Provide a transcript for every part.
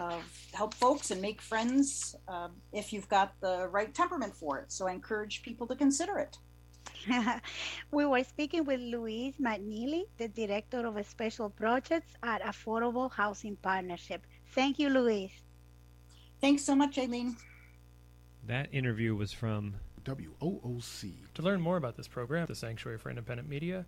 uh, help folks and make friends uh, if you've got the right temperament for it. So I encourage people to consider it. we were speaking with Louise McNeely, the Director of Special Projects at Affordable Housing Partnership. Thank you, Louise. Thanks so much, Aileen. That interview was from WOOC. To learn more about this program, the Sanctuary for Independent Media,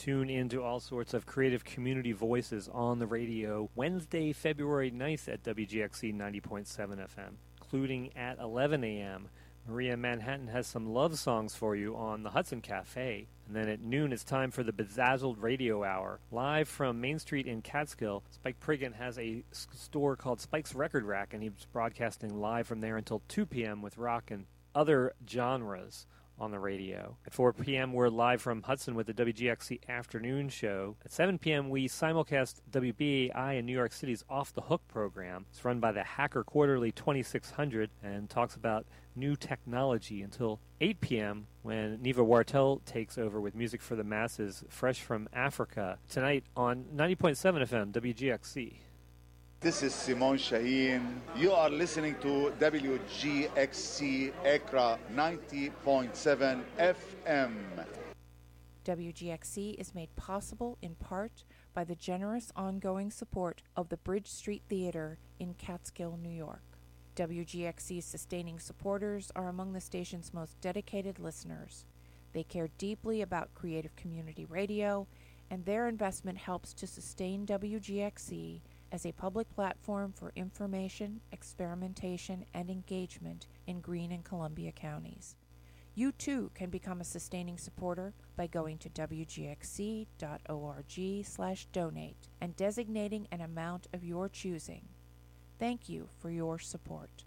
tune into all sorts of creative community voices on the radio Wednesday, February 9th at WGXC 90.7 FM, including at 11 a.m. Maria Manhattan has some love songs for you on the Hudson Cafe. And then at noon, it's time for the Bezazzled Radio Hour. Live from Main Street in Catskill, Spike Priggen has a store called Spike's Record Rack, and he's broadcasting live from there until 2 p.m. with rock and other genres on the radio. At 4 p.m., we're live from Hudson with the WGXC afternoon show. At 7 p.m., we simulcast WBAI in New York City's Off the Hook program. It's run by the Hacker Quarterly 2600 and talks about new technology until 8 p.m. when Neva Wartel takes over with music for the masses, fresh from Africa. Tonight on 90.7 FM, WGXC. This is Simon Shaheen. You are listening to WGXC Acra 90.7 FM. WGXC is made possible in part by the generous ongoing support of the Bridge Street Theater in Catskill, New York. WGXC's sustaining supporters are among the station's most dedicated listeners. They care deeply about creative community radio, and their investment helps to sustain WGXC as a public platform for information, experimentation, and engagement in Greene and Columbia counties. You too can become a sustaining supporter by going to wgxc.org/donate and designating an amount of your choosing. Thank you for your support.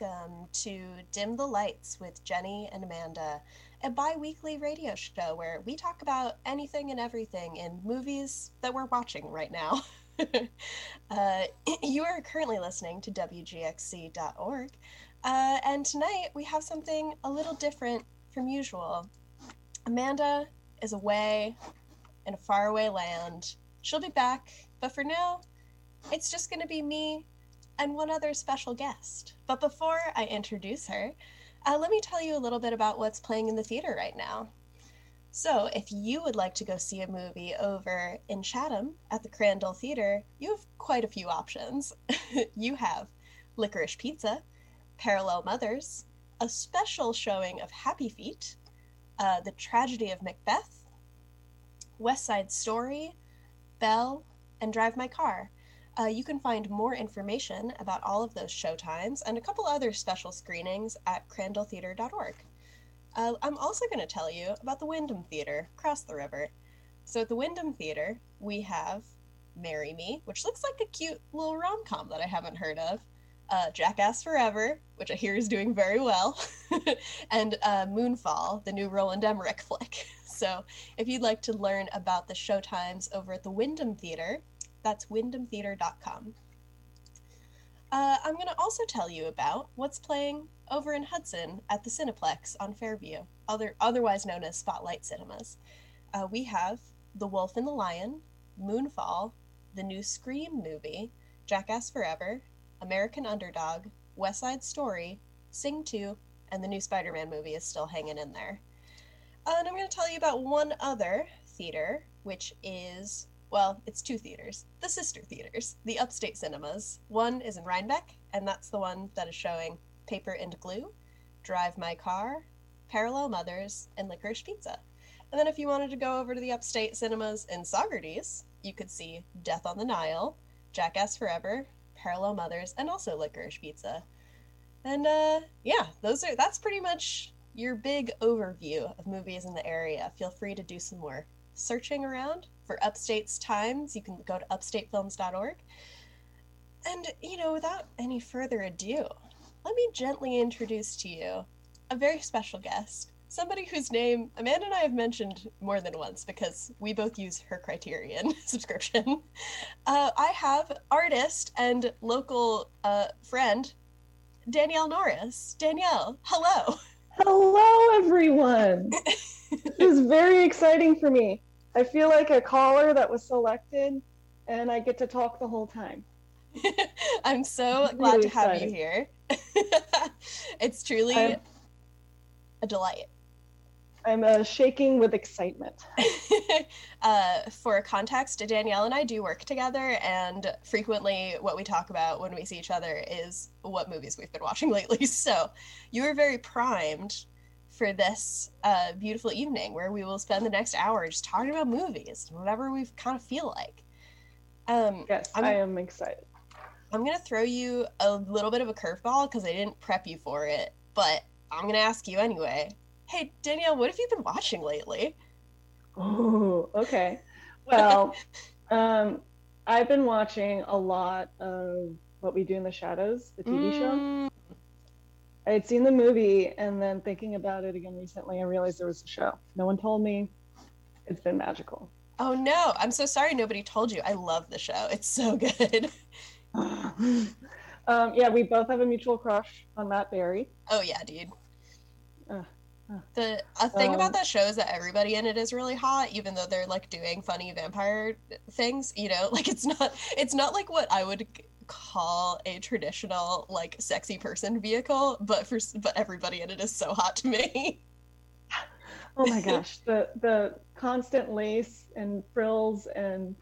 Welcome to Dim the Lights with Jenny and Amanda, a bi weekly radio show where we talk about anything and everything in movies that we're watching right now. uh, you are currently listening to WGXC.org, uh, and tonight we have something a little different from usual. Amanda is away in a faraway land. She'll be back, but for now, it's just going to be me and one other special guest. But before I introduce her, uh, let me tell you a little bit about what's playing in the theater right now. So, if you would like to go see a movie over in Chatham at the Crandell Theater, you have quite a few options. you have Licorice Pizza, Parallel Mothers, a special showing of Happy Feet, uh, The Tragedy of Macbeth, West Side Story, Belle, and Drive My Car. Uh, you can find more information about all of those showtimes and a couple other special screenings at crandelltheater.org. Uh, I'm also going to tell you about the Windham Theater across the river. So at the Windham Theater, we have Marry Me, which looks like a cute little rom com that I haven't heard of, uh, Jackass Forever, which I hear is doing very well, and uh, Moonfall, the new Roland Emmerich flick. So if you'd like to learn about the showtimes over at the Windham Theater, that's windhamtheater.com. Uh, I'm going to also tell you about what's playing over in Hudson at the Cineplex on Fairview, other, otherwise known as Spotlight Cinemas. Uh, we have The Wolf and the Lion, Moonfall, the new Scream movie, Jackass Forever, American Underdog, West Side Story, Sing 2, and the new Spider Man movie is still hanging in there. Uh, and I'm going to tell you about one other theater, which is well, it's two theaters, the sister theaters, the upstate cinemas. One is in Rhinebeck, and that's the one that is showing Paper and Glue, Drive My Car, Parallel Mothers, and Licorice Pizza. And then if you wanted to go over to the upstate cinemas in Saugerties, you could see Death on the Nile, Jackass Forever, Parallel Mothers, and also Licorice Pizza. And uh, yeah, those are that's pretty much your big overview of movies in the area. Feel free to do some more searching around for Upstate's times. You can go to upstatefilms.org. And, you know, without any further ado, let me gently introduce to you a very special guest. Somebody whose name Amanda and I have mentioned more than once because we both use her Criterion subscription. Uh, I have artist and local uh, friend Danielle Norris. Danielle, hello. Hello, everyone. this is very exciting for me. I feel like a caller that was selected, and I get to talk the whole time. I'm so glad Really to have exciting. you here. it's truly I'm- a delight. I'm uh, shaking with excitement. uh, for context, Danielle and I do work together, and frequently what we talk about when we see each other is what movies we've been watching lately. So you are very primed for this uh, beautiful evening where we will spend the next hour just talking about movies, whatever we kind of feel like. Um, Yes, I'm- I am excited. I'm gonna throw you a little bit of a curveball because I didn't prep you for it, but I'm gonna ask you anyway. Hey Danielle, what have you been watching lately? Oh, okay. Well, um, I've been watching a lot of What We Do in the Shadows, the TV show. I had seen the movie, and then thinking about it again recently, I realized there was a show. No one told me. It's been magical. Oh no, I'm so sorry nobody told you. I love the show. It's so good. um, yeah, we both have a mutual crush on Matt Berry. Oh yeah, dude. Uh, uh. The a thing Um, about that show is that everybody in it is really hot, even though they're like doing funny vampire things. You know, like it's not it's not like what I would call a traditional like sexy person vehicle, but for but everybody in it is so hot to me. Oh my gosh, the the constant lace and frills and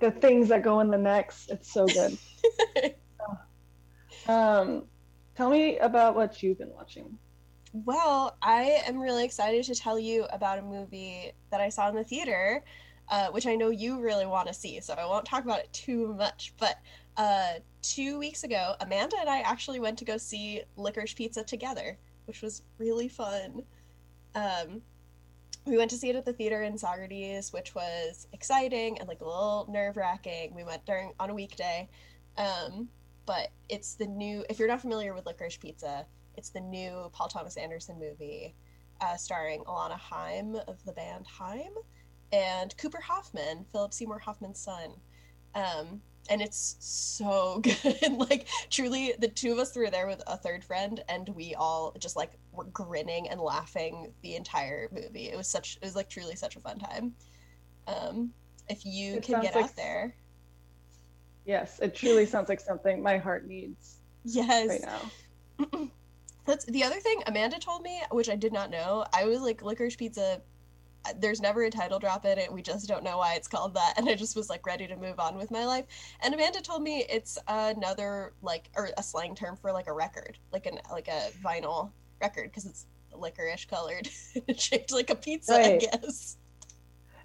the things that go in the necks. It's so good. um, tell me about what you've been watching. Well, I am really excited to tell you about a movie that I saw in the theater, uh, which I know you really want to see, so I won't talk about it too much. But uh, two weeks ago, Amanda and I actually went to go see Licorice Pizza together, which was really fun. Um, we went to see it at the theater in Saugerties, which was exciting and like a little nerve wracking. We went during on a weekday. Um, but it's the new, if you're not familiar with Licorice Pizza, it's the new Paul Thomas Anderson movie uh, starring Alana Haim of the band Haim and Cooper Hoffman, Philip Seymour Hoffman's son. Um, and it's so good. like, truly, the two of us were there with a third friend, and we all just like were grinning and laughing the entire movie. It was such, it was like truly such a fun time. Um, if you It can get like- out there, Yes, it truly sounds like something my heart needs yes. right now. That's the other thing Amanda told me, which I did not know. I was like, licorice pizza. There's never a title drop in it. We just don't know why it's called that, and I just was like ready to move on with my life. And Amanda told me it's another like or a slang term for like a record, like an like a vinyl record, because it's licorice colored, shaped like a pizza, I guess.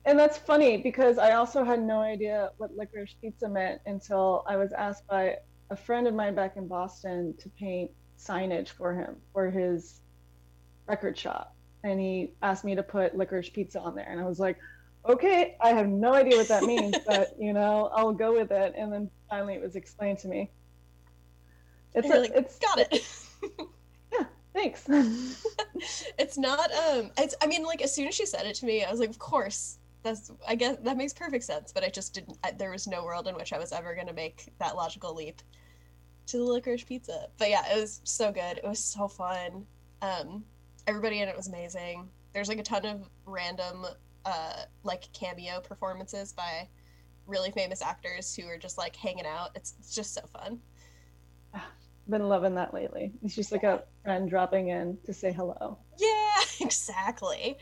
And that's funny because I also had no idea what licorice pizza meant until I was asked by a friend of mine back in Boston to paint signage for him for his record shop. And he asked me to put licorice pizza on there. And I was like, okay, I have no idea what that means, but you know, I'll go with it. And then finally it was explained to me. It's, a, like, it's Got it. Yeah, thanks. it's not um it's i mean like as soon as she said it to me i was like of course that's i guess that makes perfect sense but i just didn't I, there was no world in which i was ever going to make that logical leap to the licorice pizza but yeah it was so good it was so fun um everybody in it was amazing there's like a ton of random uh like cameo performances by really famous actors who are just like hanging out it's, it's just so fun Been loving that lately. It's just like a friend dropping in to say hello. Yeah, exactly.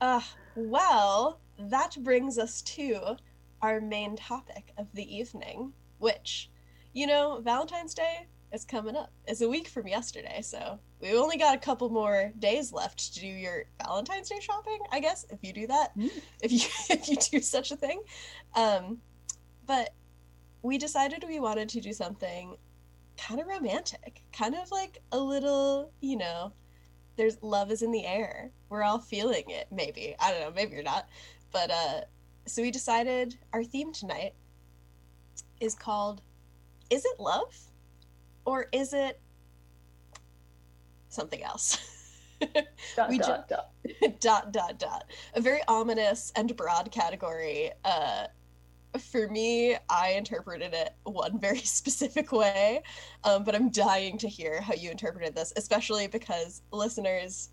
Uh, well, that brings us to our main topic of the evening, which, you know, Valentine's Day is coming up. It's a week from yesterday, so we've only got a couple more days left to do your Valentine's Day shopping, I guess, if you do that, Mm. if you if you do such a thing. Um, but we decided we wanted to do something kind of romantic, kind of like a little, you know, there's love is in the air. We're all feeling it, maybe. I don't know, maybe you're not. But uh so we decided our theme tonight is called is it love or is it something else? Dot, We dot, dot. dot dot dot a very ominous and broad category uh for me i interpreted it one very specific way um, but i'm dying to hear how you interpreted this especially because listeners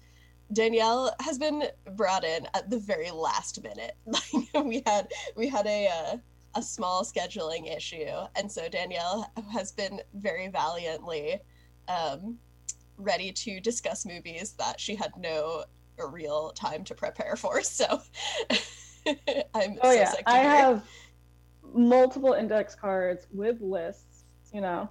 danielle has been brought in at the very last minute like we had we had a uh, a small scheduling issue and so danielle has been very valiantly um, ready to discuss movies that she had no real time to prepare for. So I'm Oh so yeah, I have multiple index cards with lists. You know,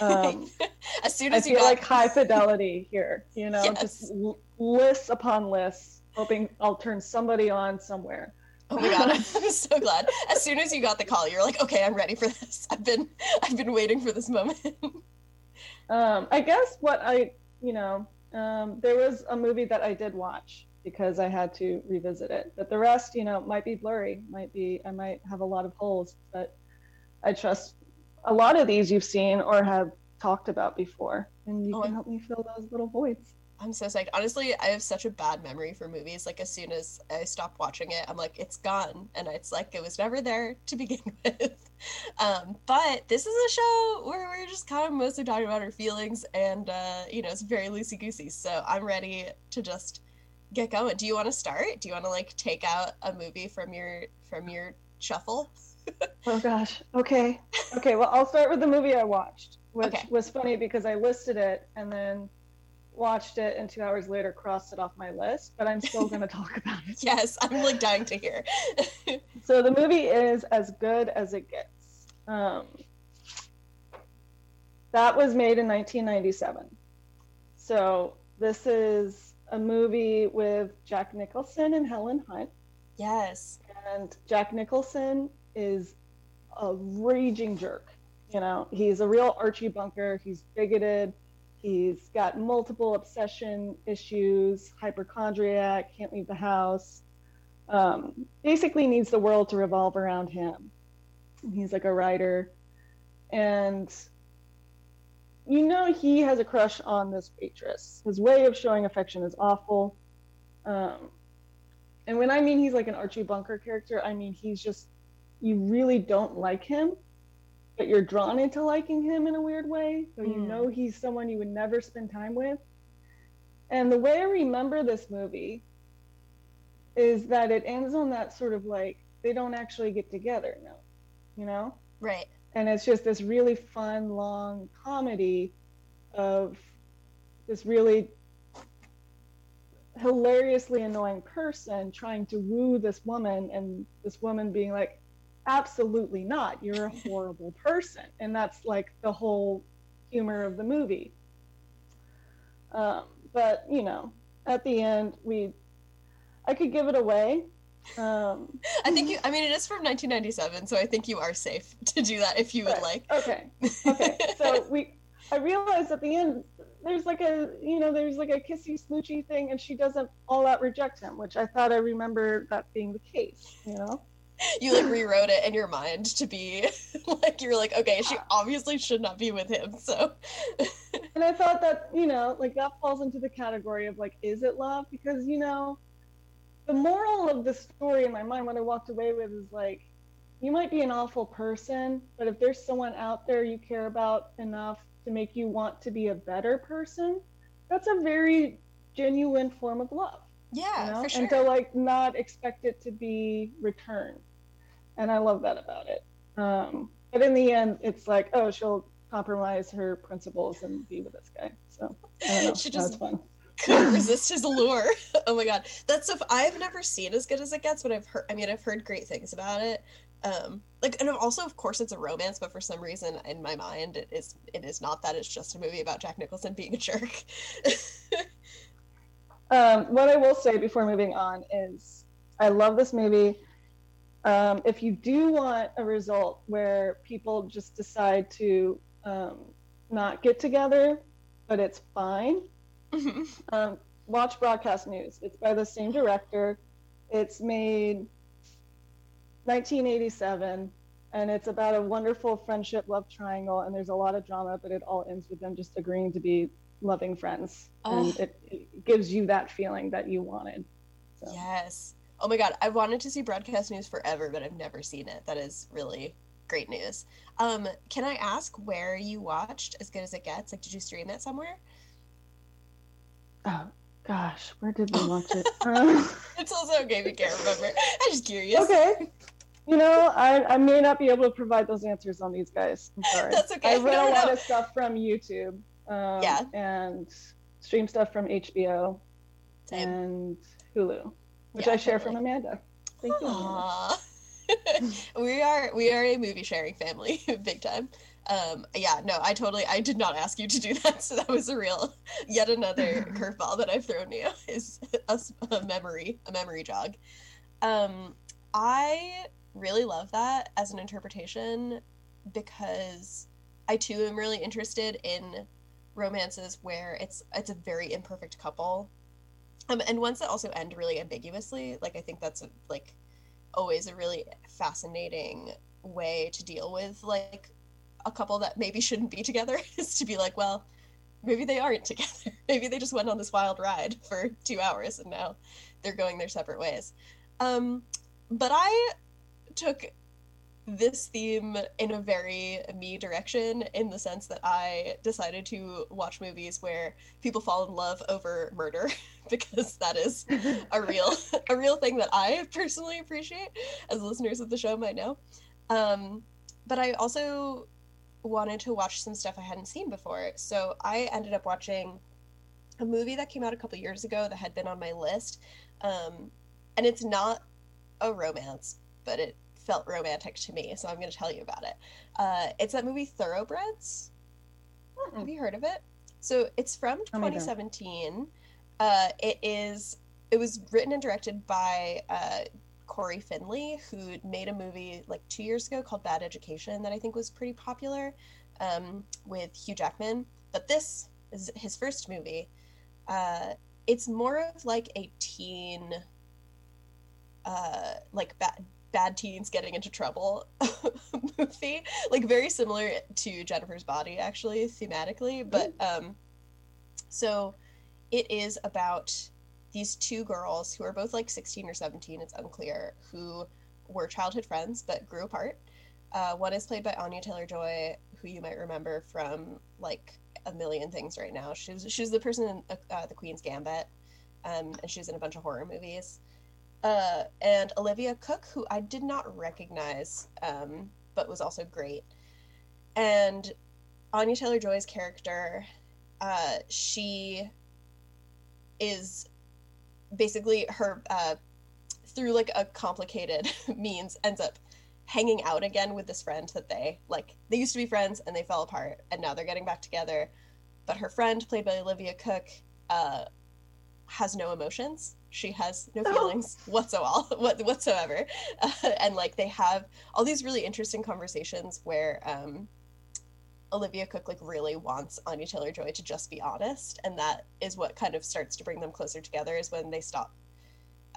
um, as soon I as you feel got like high fidelity here. You know, Yes. just l- lists upon lists, hoping I'll turn somebody on somewhere. Oh my god, I'm so glad. As soon as you got the call, you're like, okay, I'm ready for this. I've been I've been waiting for this moment. Um, I guess what I, you know, um, there was a movie that I did watch because I had to revisit it. But the rest, you know, might be blurry. Might be I might have a lot of holes, but I trust a lot of these you've seen or have talked about before, and you Oh, can help me fill those little voids. I'm so psyched. Honestly, I have such a bad memory for movies. Like as soon as I stop watching it, I'm like, it's gone, and it's like it was never there to begin with. Um, but this is a show where we're just kind of mostly talking about our feelings, and uh, you know, it's very loosey goosey. So I'm ready to just get going. Do you want to start? Do you want to like take out a movie from your from your shuffle? Oh gosh. Okay. Okay. Well, I'll start with the movie I watched, which Okay. was funny because I listed it and then watched it, and two hours later crossed it off my list. But I'm still going to talk about it. Yes, I'm like dying to hear. So the movie is as good as it gets. Um, that was made in 1997. So this is a movie with Jack Nicholson and Helen Hunt. yes. and Jack Nicholson is a raging jerk. You know, he's a real Archie Bunker. He's bigoted. He's got multiple obsession issues, hypochondriac, can't leave the house. Um, basically, needs the world to revolve around him. He's like a writer, and you know he has a crush on this waitress. His way of showing affection is awful. Um, and when I mean he's like an Archie Bunker character, I mean he's just you really don't like him, but you're drawn into liking him in a weird way. So you Hmm. know he's someone you would never spend time with. And the way I remember this movie is that it ends on that sort of like they don't actually get together, no. You know? Right. and it's just this really fun long comedy of this really hilariously annoying person trying to woo this woman and this woman being like absolutely not you're a horrible person and that's like the whole humor of the movie um, but you know at the end we i could give it away um, I think you. I mean, it is from 1997, so I think you are safe to do that if you would Right. like. Okay. Okay. So we, I realized at the end, there's like a, you know, there's like a kissy smoochy thing, and she doesn't all out reject him, which I thought I remember that being the case, you know? You like rewrote it in your mind to be like you're like, okay, she obviously should not be with him. So And I thought that, you know, like that falls into the category of like, is it love? Because, you know, the moral of the story in my mind, what I walked away with is like, you might be an awful person, but if there's someone out there you care about enough to make you want to be a better person, that's a very genuine form of love. yeah, you know? for sure. And to like not expect it to be returned. And I love that about it. Um, but in the end, it's like, oh, she'll compromise her principles and be with this guy. So I don't know. She just- fun. couldn't resist his allure. oh my god, that's so. I've never seen as good as it gets, but I've heard. I mean, I've heard great things about it. Um, like, and also, of course, it's a romance, but for some reason, in my mind, it is. It is not that. It's just a movie about Jack Nicholson being a jerk. Um, what I will say before moving on is I love this movie. Um, if you do want a result where people just decide to um, not get together, but it's fine, Mhm. um, watch Broadcast News. It's by the same director. It's made 1987, and it's about a wonderful friendship love triangle and there's a lot of drama but it all ends with them just agreeing to be loving friends Oh. and it, it gives you that feeling that you wanted so Yes. Oh my god, I've wanted to see broadcast news forever, but I've never seen it. That is really great news. Um, can I ask where you watched As Good as It Gets? Like, did you stream it somewhere? oh gosh where did we watch it Um, It's also okay if you can't remember. I'm just curious. okay you know I, I may not be able to provide those answers on these guys i'm sorry That's okay. i read No, a lot no. of stuff from youtube um, Yeah. and stream stuff from hbo Same. and hulu which Yeah, i share totally. from amanda thank you Amanda. We are we are a movie sharing family, big time. Um, yeah, no, I totally I did not ask you to do that, so that was a real yet another curveball that I've thrown you is a memory a memory jog. Um, I really love that as an interpretation because I too am really interested in romances where it's it's a very imperfect couple um, and ones that also end really ambiguously like i think that's a, like always a really fascinating way to deal with like a couple that maybe shouldn't be together is to be like well maybe they aren't together. Maybe they just went on this wild ride for two hours and now they're going their separate ways. Um, but i took this theme in a very me direction in the sense that I decided to watch movies where people fall in love over murder because that is a real a real thing that I personally appreciate as listeners of the show might know. Um, but I also wanted to watch some stuff I hadn't seen before. So I ended up watching a movie that came out a couple years ago that had been on my list. Um, and it's not a romance, but it felt romantic to me, so I'm going to tell you about it. Uh, it's that movie Thoroughbreds. Have you heard of it? So it's from Tell me about it. 2017. Uh, it is. It was written and directed by uh, Cory Finley, who made a movie like two years ago called Bad Education that I think was pretty popular um, with Hugh Jackman. But this is his first movie. Uh, it's more of like a teen, uh, like bad bad teens getting into trouble movie, like very similar to Jennifer's Body actually thematically. But um, so it is about these two girls who are both like 16 or 17 it's unclear who were childhood friends but grew apart. Uh, one is played by anya taylor-joy who you might remember from like a million things right now. She's she's the person in uh, the queen's gambit um, and she's in a bunch of horror movies uh, and olivia cooke who i did not recognize um, but was also great. And anya taylor-joy's character uh, she is basically her uh, through like a complicated means ends up hanging out again with this friend that they like they used to be friends and they fell apart and now they're getting back together. But her friend played by olivia cooke uh, has no emotions she has no feelings whatsoever whatsoever uh, and like they have all these really interesting conversations where um, Olivia Cooke like really wants Anya Taylor Joy to just be honest, and that is what kind of starts to bring them closer together. Is when they stop,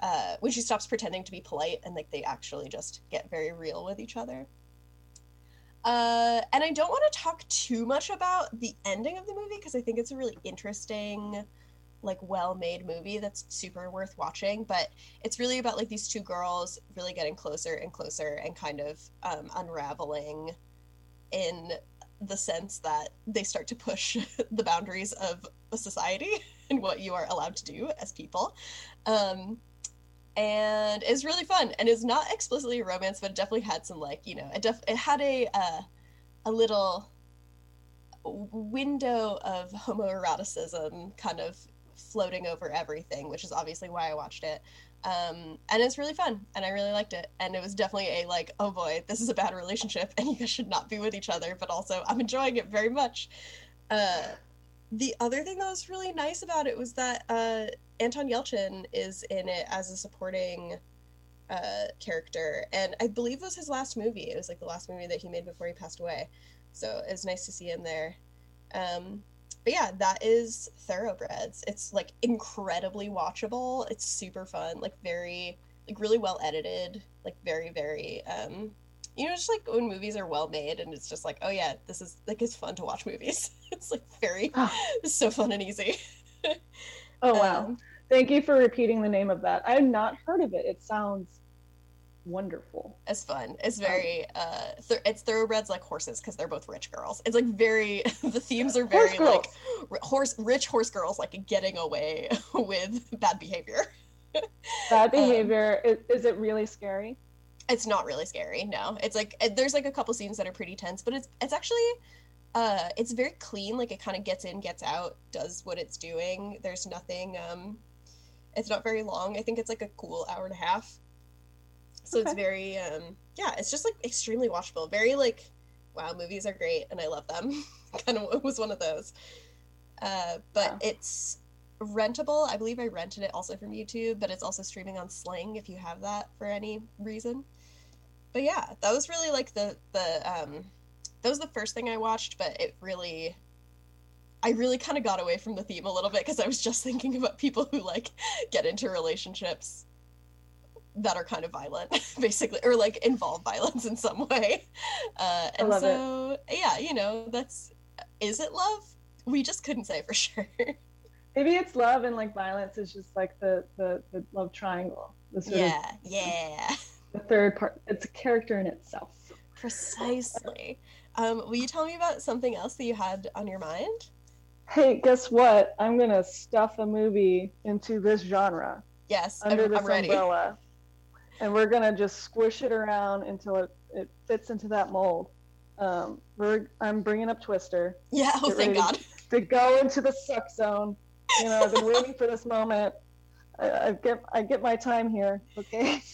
uh, when she stops pretending to be polite and like they actually just get very real with each other. Uh, and I don't want to talk too much about the ending of the movie because I think it's a really interesting, like well-made movie that's super worth watching. But it's really about like these two girls really getting closer and closer and kind of um, unraveling in the sense that they start to push the boundaries of a society and what you are allowed to do as people. Um, and it's really fun and it's not explicitly a romance, but it definitely had some like you know it def- it had a uh, a little window of homoeroticism kind of floating over everything, which is obviously why I watched it. Um, and it's really fun, and I really liked it. And it was definitely a like, oh boy, this is a bad relationship, and you guys should not be with each other. But also, I'm enjoying it very much. Uh, the other thing that was really nice about it was that uh, Anton Yelchin is in it as a supporting uh, character, and I believe it was his last movie. It was like the last movie that he made before he passed away, so it was nice to see him there. Um, but yeah, that is Thoroughbreds. It's like incredibly watchable. It's super fun, like very, like really well edited, like very, very, um, you know, just like when movies are well made and it's just like, oh yeah, this is like it's fun to watch movies. it's like very, it's so fun and easy. oh wow! Um, Thank you for repeating the name of that. I've not heard of it. It sounds wonderful. It's fun. It's very uh th- it's thoroughbreds like horses because they're both rich girls. It's like very the themes are very Horse like r- horse rich horse girls like getting away with bad behavior. Bad Um, behavior. is, is it really scary? It's not really scary. No. It's like it- there's like a couple scenes that are pretty tense, but it's it's actually uh it's very clean like it kind of gets in gets out does what it's doing there's nothing um it's not very long i think it's like a cool hour and a half so it's very um yeah it's just like extremely watchable. Very like wow movies are great and i love them. Kind of was one of those. Uh but Wow. it's rentable. I believe i rented it also from youtube but it's also streaming on sling if you have that for any reason. But yeah that was really like the the um that was the first thing i watched but it really i really kind of got away from the theme a little bit because i was just thinking about people who like get into relationships that are kind of violent basically or like involve violence in some way uh and love it. so yeah you know that's is it love we just couldn't say for sure Maybe it's love and like violence is just like the the, the love triangle. The sort of yeah yeah the third part. It's a character in itself. precisely um will you tell me about something else that you had on your mind Hey, guess what? I'm gonna stuff a movie into this genre yes under I'm, this I'm ready umbrella, and we're gonna just squish it around until it, it fits into that mold. Um, we're I'm bringing up Twister yeah oh thank god to go into the suck zone. You know, I've been waiting for this moment. I, I get I get my time here. Okay.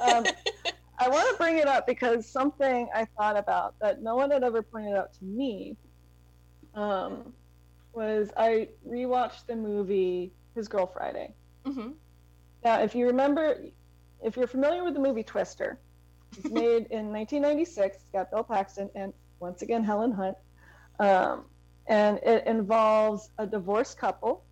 Um, I want to bring it up because something I thought about that no one had ever pointed out to me um, was I rewatched the movie His Girl Friday. hmm Now, if you remember, if you're familiar with the movie Twister, it's made in 1996. It's got Bill Paxton and once again Helen Hunt, um, and it involves a divorced couple.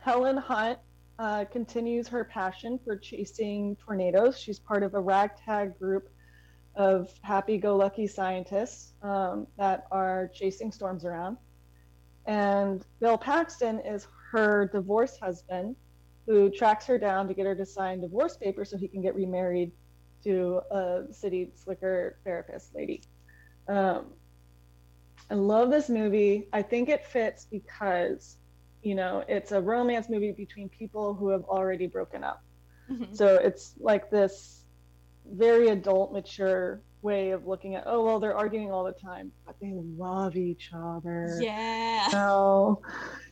Helen Hunt uh, continues her passion for chasing tornadoes. She's part of a ragtag group of happy-go-lucky scientists um, that are chasing storms around. And Bill Paxton is her divorced husband, who tracks her down to get her to sign divorce papers so he can get remarried to a city slicker therapist lady. Um, I love this movie. I think it fits because, you know, it's a romance movie between people who have already broken up. Mhm. So it's like this very adult, mature way of looking at, oh, well, they're arguing all the time, but they love each other. yeah So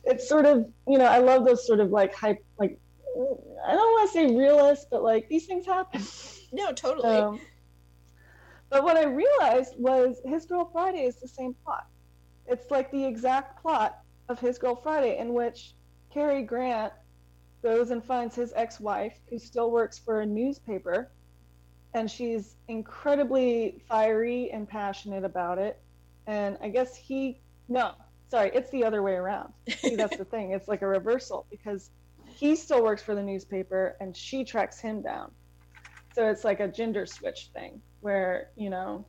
it's sort of you know I love those sort of like hype like I don't want to say realist, but like these things happen. no totally Um, but what I realized was His Girl Friday is the same plot. It's like the exact plot of His Girl Friday, in which Cary Grant goes and finds his ex-wife, who still works for a newspaper, and she's incredibly fiery and passionate about it. And I guess he no, sorry, it's the other way around. See, that's the thing. It's like a reversal because he still works for the newspaper and she tracks him down. So it's like a gender switch thing where, you know,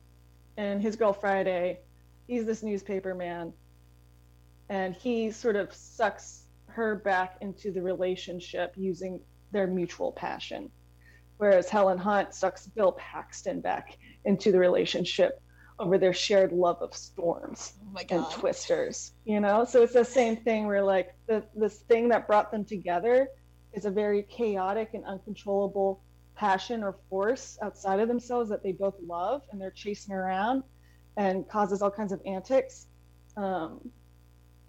in his girl Friday, he's this newspaper man and he sort of sucks her back into the relationship using their mutual passion. Whereas Helen Hunt sucks Bill Paxton back into the relationship over their shared love of storms oh and twisters you know? So it's the same thing where like the this thing that brought them together is a very chaotic and uncontrollable passion or force outside of themselves that they both love and they're chasing around and causes all kinds of antics. Um,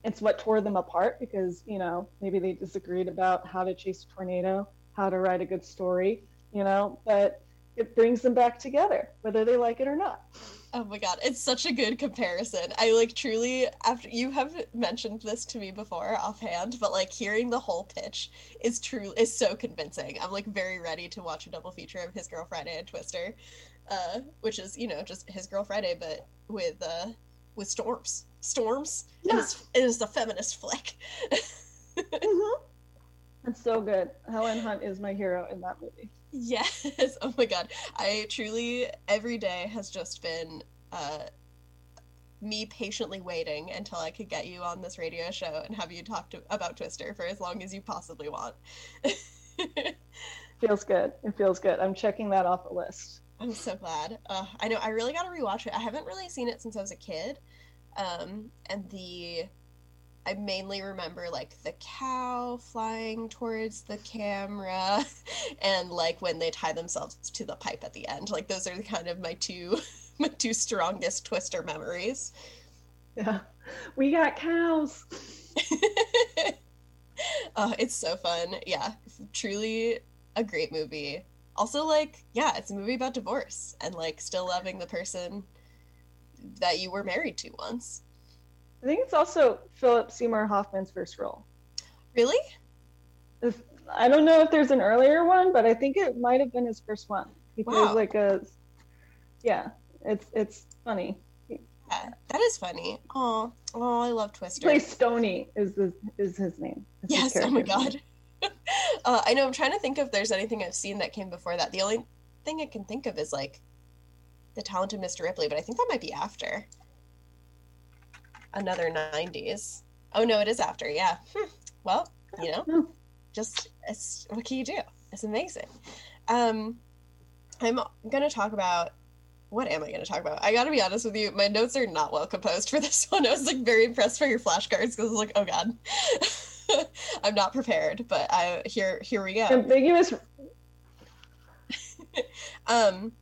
it's what tore them apart because you know maybe they disagreed about how to chase a tornado how to write a good story you know? But it brings them back together whether they like it or not Oh my god, it's such a good comparison. I like truly after you have mentioned this to me before offhand, but like hearing the whole pitch is true is so convincing. I'm like very ready to watch a double feature of His Girl Friday and Twister, uh, which is you know just His Girl Friday but with uh with storms, storms, Yeah. it is a feminist flick. Mm-hmm. It's so good. Helen Hunt is my hero in that movie. Yes. Oh my god. I truly every day has just been uh me patiently waiting until I could get you on this radio show and have you talk to, about Twister for as long as you possibly want. feels good. It feels good. I'm checking that off the list. I'm so glad. Uh, I know I really got to rewatch it. I haven't really seen it since I was a kid. Um, and the I mainly remember like the cow flying towards the camera and like when they tie themselves to the pipe at the end. Like those are kind of my two my two strongest twister memories. Yeah. We got cows. uh, it's so fun. Yeah. Truly a great movie. Also like, yeah, it's a movie about divorce and like still loving the person that you were married to once. I think it's also Philip Seymour Hoffman's first role. Really? If, I don't know if there's an earlier one, but I think it might have been his first one. He wow. plays like a, yeah, it's it's funny. Yeah, that is funny. Oh, oh, I love Twister. He plays Stony is the, is his name. That's yes. oh my god. uh, I know. I'm trying to think if there's anything I've seen that came before that. The only thing I can think of is like the talented Mr. Ripley, but I think that might be after another 90s. Oh no, it is after. Yeah. Hmm. Well, you know, just what can you do? It's amazing. Um, I'm gonna talk about what am I going to talk about? I got to be honest with you, my notes are not well composed for this one. I was like very impressed by your flashcards because I was like, oh god, I'm not prepared. But I here here we go. Ambiguous. um,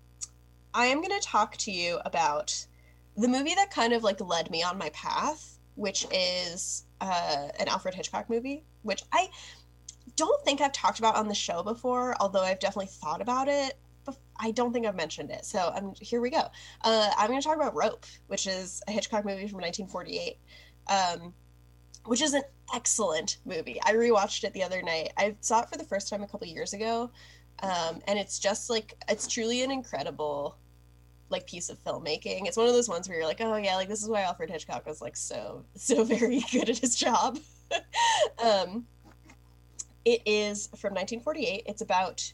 I am going to talk to you about the movie that kind of like led me on my path, which is uh, an Alfred Hitchcock movie, which I don't think I've talked about on the show before, although I've definitely thought about it. But I don't think I've mentioned it. So um, here we go. Uh, I'm going to talk about Rope, which is a Hitchcock movie from 1948, um, which is an excellent movie. I rewatched it the other night. I saw it for the first time a couple years ago, um, and it's just like it's truly an incredible like piece of filmmaking. It's one of those ones where you're like, oh yeah, like this is why Alfred Hitchcock was like so so very good at his job. um, it is from 1948. It's about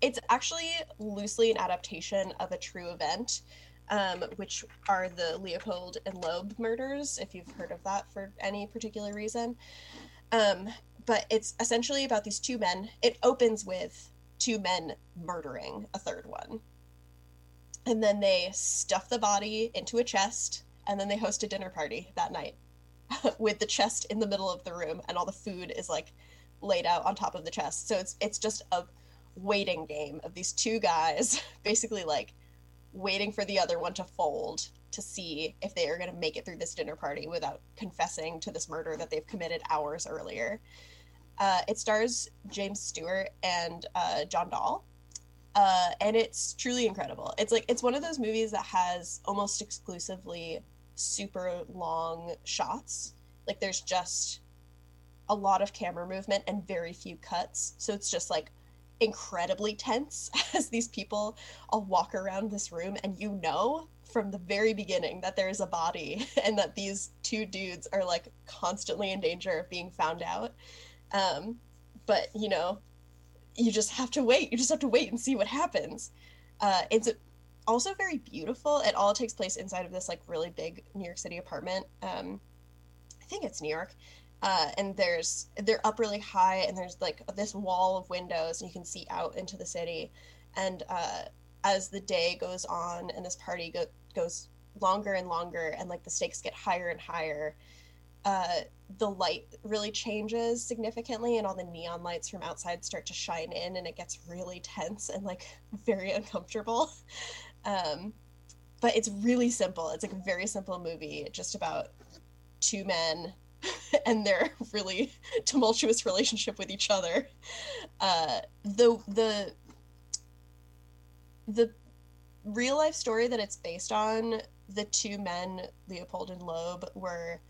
it's actually loosely an adaptation of a true event, um, which are the Leopold and Loeb murders. If you've heard of that for any particular reason. Um, but it's essentially about these two men. It opens with two men murdering a third one and then they stuff the body into a chest and then they host a dinner party that night with the chest in the middle of the room and all the food is like laid out on top of the chest. So it's it's just a waiting game of these two guys basically like waiting for the other one to fold to see if they are going to make it through this dinner party without confessing to this murder that they've committed hours earlier. Uh, it stars james stewart and uh, john dall uh, and it's truly incredible. It's like it's one of those movies that has almost exclusively super long shots. Like there's just a lot of camera movement and very few cuts. So it's just like incredibly tense as these people all walk around this room and you know from the very beginning that there is a body and that these two dudes are like constantly in danger of being found out. Um, but you know, you just have to wait. You just have to wait and see what happens. Uh, it's also very beautiful. It all takes place inside of this like really big New York City apartment. Um, I think it's New York. Uh, and there's they're up really high, and there's like this wall of windows, and you can see out into the city. And uh, as the day goes on, and this party go- goes longer and longer, and like the stakes get higher and higher, uh, the light really changes significantly and all the neon lights from outside start to shine in and it gets really tense and like very uncomfortable. Um, but it's really simple. It's like a very simple movie just about two men and their really tumultuous relationship with each other. Uh, the the the real life story that it's based on the two men leopold and loeb were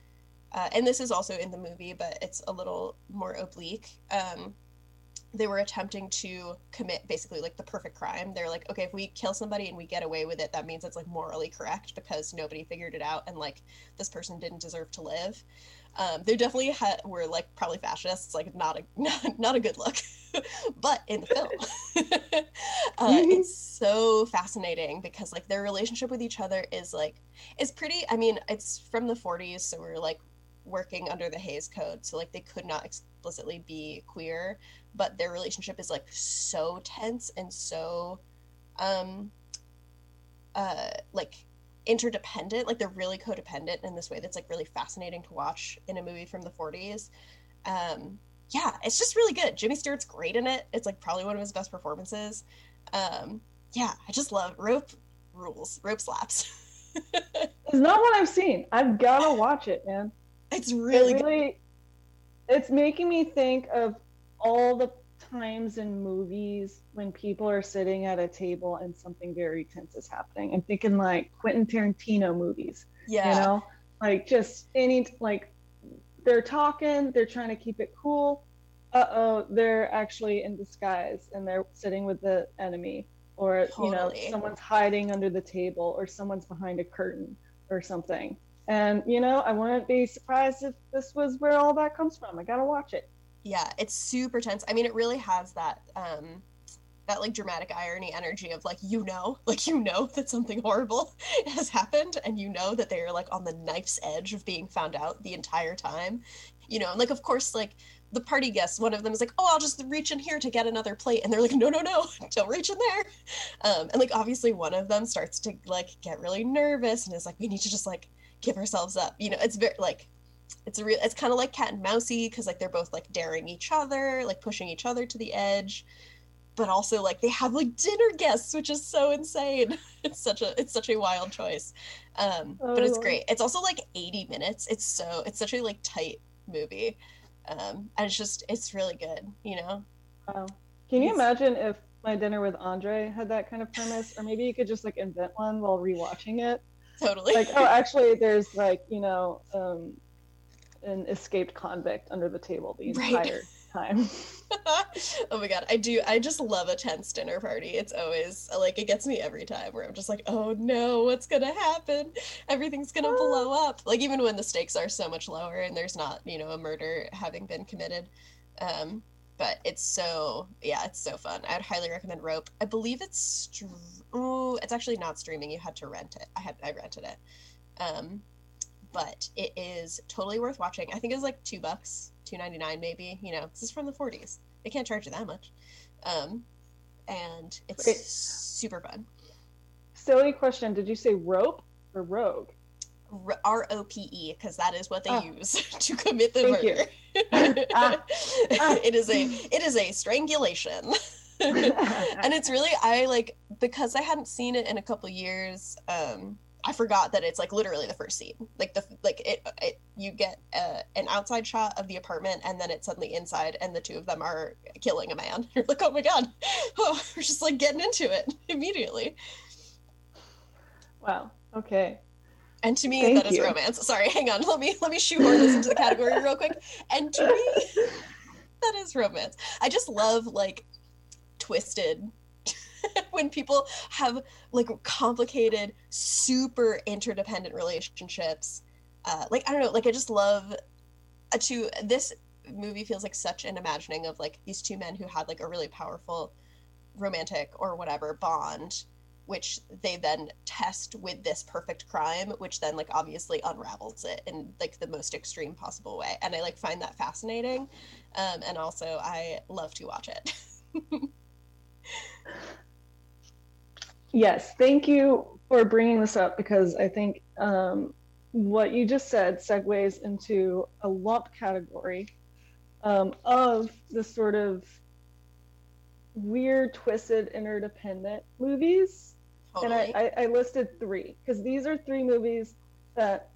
uh, and this is also in the movie, but it's a little more oblique. Um, they were attempting to commit basically like the perfect crime. They're like, okay, if we kill somebody and we get away with it, that means it's like morally correct because nobody figured it out and like this person didn't deserve to live. Um, they definitely had, were like probably fascists, like not a not, not a good look, but in the film, uh, it's so fascinating because like their relationship with each other is like is pretty. I mean, it's from the 40s, so we're like working under the Hays Code, so like they could not explicitly be queer, but their relationship is like so tense and so um uh like interdependent like they're really codependent in this way that's like really fascinating to watch in a movie from the 40s um yeah it's just really good. Jimmy stewart's great in it. It's like probably one of his best performances. Um yeah i just love rope rules rope slaps. It's not what i've seen. I've gotta watch it man it's really, it really it's making me think of all the times in movies when people are sitting at a table and something very tense is happening. I'm thinking like Quentin Tarantino movies. Yeah. You know, like just any like they're talking, they're trying to keep it cool. Uh oh, they're actually in disguise and they're sitting with the enemy, or totally. you know, someone's hiding under the table, or someone's behind a curtain, or something. And you know, I wouldn't be surprised if this was where all that comes from. I gotta watch it. Yeah it's super tense. I mean it really has that um that like dramatic irony energy of like you know like you know that something horrible has happened and you know that they're like on the knife's edge of being found out the entire time you know? And like of course like the party guests one of them is like oh i'll just reach in here to get another plate and they're like no no no don't reach in there. Um, and like obviously one of them starts to like get really nervous and is like we need to just like give ourselves up. You know it's very like it's a real it's kind of like cat and mousey because like they're both like daring each other like pushing each other to the edge. But also like they have like dinner guests which is so insane. It's such a it's such a wild choice. Um oh. but it's oh. great. It's also like 80 minutes. It's so it's such a like tight movie. Um and it's just it's really good you know? Wow. Can you it's... imagine if my dinner with andre had that kind of premise? Or maybe you could just like invent one while rewatching it totally like oh actually there's like you know um an escaped convict under the table the entire right. time. oh my god, I do. I just love a tense dinner party. It's always like it gets me every time where I'm just like, oh no, what's gonna happen? Everything's gonna blow up. Like even when the stakes are so much lower and there's not, you know, a murder having been committed. Um, but it's so yeah, it's so fun. I'd highly recommend Rope. I believe it's str- oh, it's actually not streaming. You had to rent it. I had I rented it. Um, but it is totally worth watching. I think it's like two bucks, two ninety nine maybe. You know, this is from the forties. They can't charge you that much, um, and it's Wait. super fun. Silly question: Did you say rope or rogue? R O P E, because that is what they oh. use to commit the Thank murder. ah. Ah. It is a it is a strangulation. and it's really I like because I hadn't seen it in a couple years. Um, I forgot that it's like literally the first scene. Like the like it, it you get uh, an outside shot of the apartment and then it's suddenly inside and the two of them are killing a man. You're like, "Oh my god." Oh, we're just like getting into it immediately. Wow. Okay. And to me Thank that you. is romance. Sorry, hang on. Let me let me shoehorn this into the category real quick. And to me that is romance. I just love like twisted when people have like complicated, super interdependent relationships. Uh, like I don't know, like I just love uh, to this movie feels like such an imagining of like these two men who had like a really powerful romantic or whatever bond which they then test with this perfect crime which then like obviously unravels it in like the most extreme possible way. And i like find that fascinating. Um, and also i love to watch it Yes, thank you for bringing this up because I think um, what you just said segues into a lump category um, of the sort of weird, twisted, interdependent movies. Totally. And I, I, I listed three because these are three movies that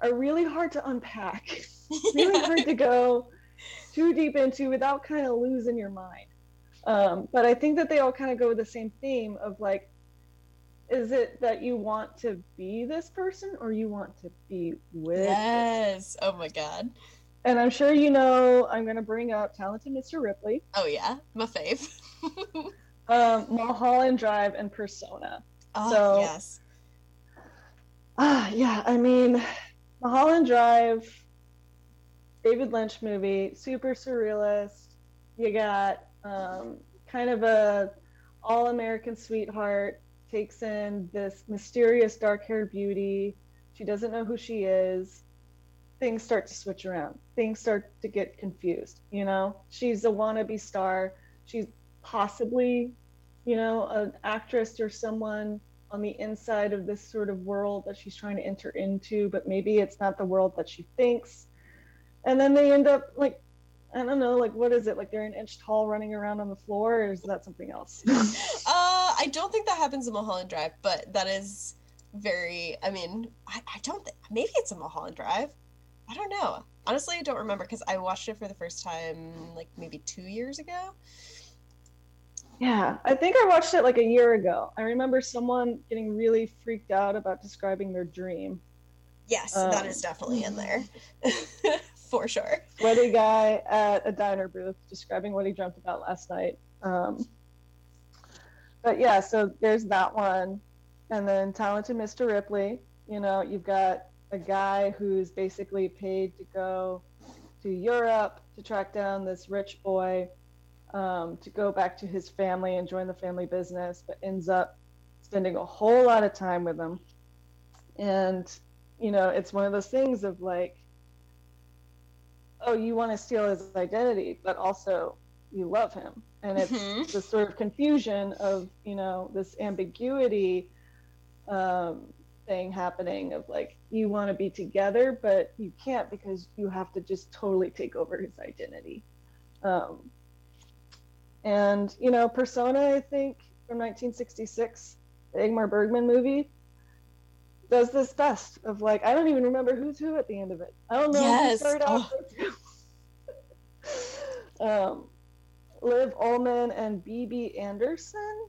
are really hard to unpack, really hard to go too deep into without kind of losing your mind. Um, but I think that they all kind of go with the same theme of like is it that you want to be this person or you want to be with yes oh my god and I'm sure you know I'm going to bring up talented Mr. Ripley. Oh yeah, my fave. um, Mulholland Drive and Persona. Oh So- yes. Ah, yeah. I mean, Mulholland Drive, David Lynch movie, super surrealist. You got um, kind of a all-American sweetheart takes in this mysterious dark-haired beauty. She doesn't know who she is. Things start to switch around. Things start to get confused. You know, she's a wannabe star. She's possibly, you know, an actress or someone on the inside of this sort of world that she's trying to enter into, but maybe it's not the world that she thinks. And then they end up like, I don't know, like what is it? Like they're an inch tall running around on the floor, or is that something else? Uh, I don't think that happens in Mulholland Drive, but that is very. I mean, I, I don't. think maybe it's in Mulholland Drive. I don't know. Honestly, I don't remember because I watched it for the first time like maybe two years ago. yeah, I think I watched it like a year ago. I remember someone getting really freaked out about describing their dream. Yes, that Um, is definitely in there for sure. Sweaty guy at a diner booth describing what he dreamt about last night. Um, but yeah, so there's that one. And then Talented Mr. Ripley. You know, you've got a guy who's basically paid to go to Europe to track down this rich boy um, to go back to his family and join the family business, but ends up spending a whole lot of time with him. And, you know, it's one of those things of like, oh, you want to steal his identity, but also you love him. And it's Mhm. this sort of confusion of, you know, this ambiguity um, thing happening of like, you want to be together, but you can't because you have to just totally take over his identity. Um, and, you know, Persona, I think, from 1966, the Ingmar Bergman movie, does this best of like I don't even remember who's who at the end of it. I don't know who Yes. started off. um, Liv Ullmann and Bibi Andersson.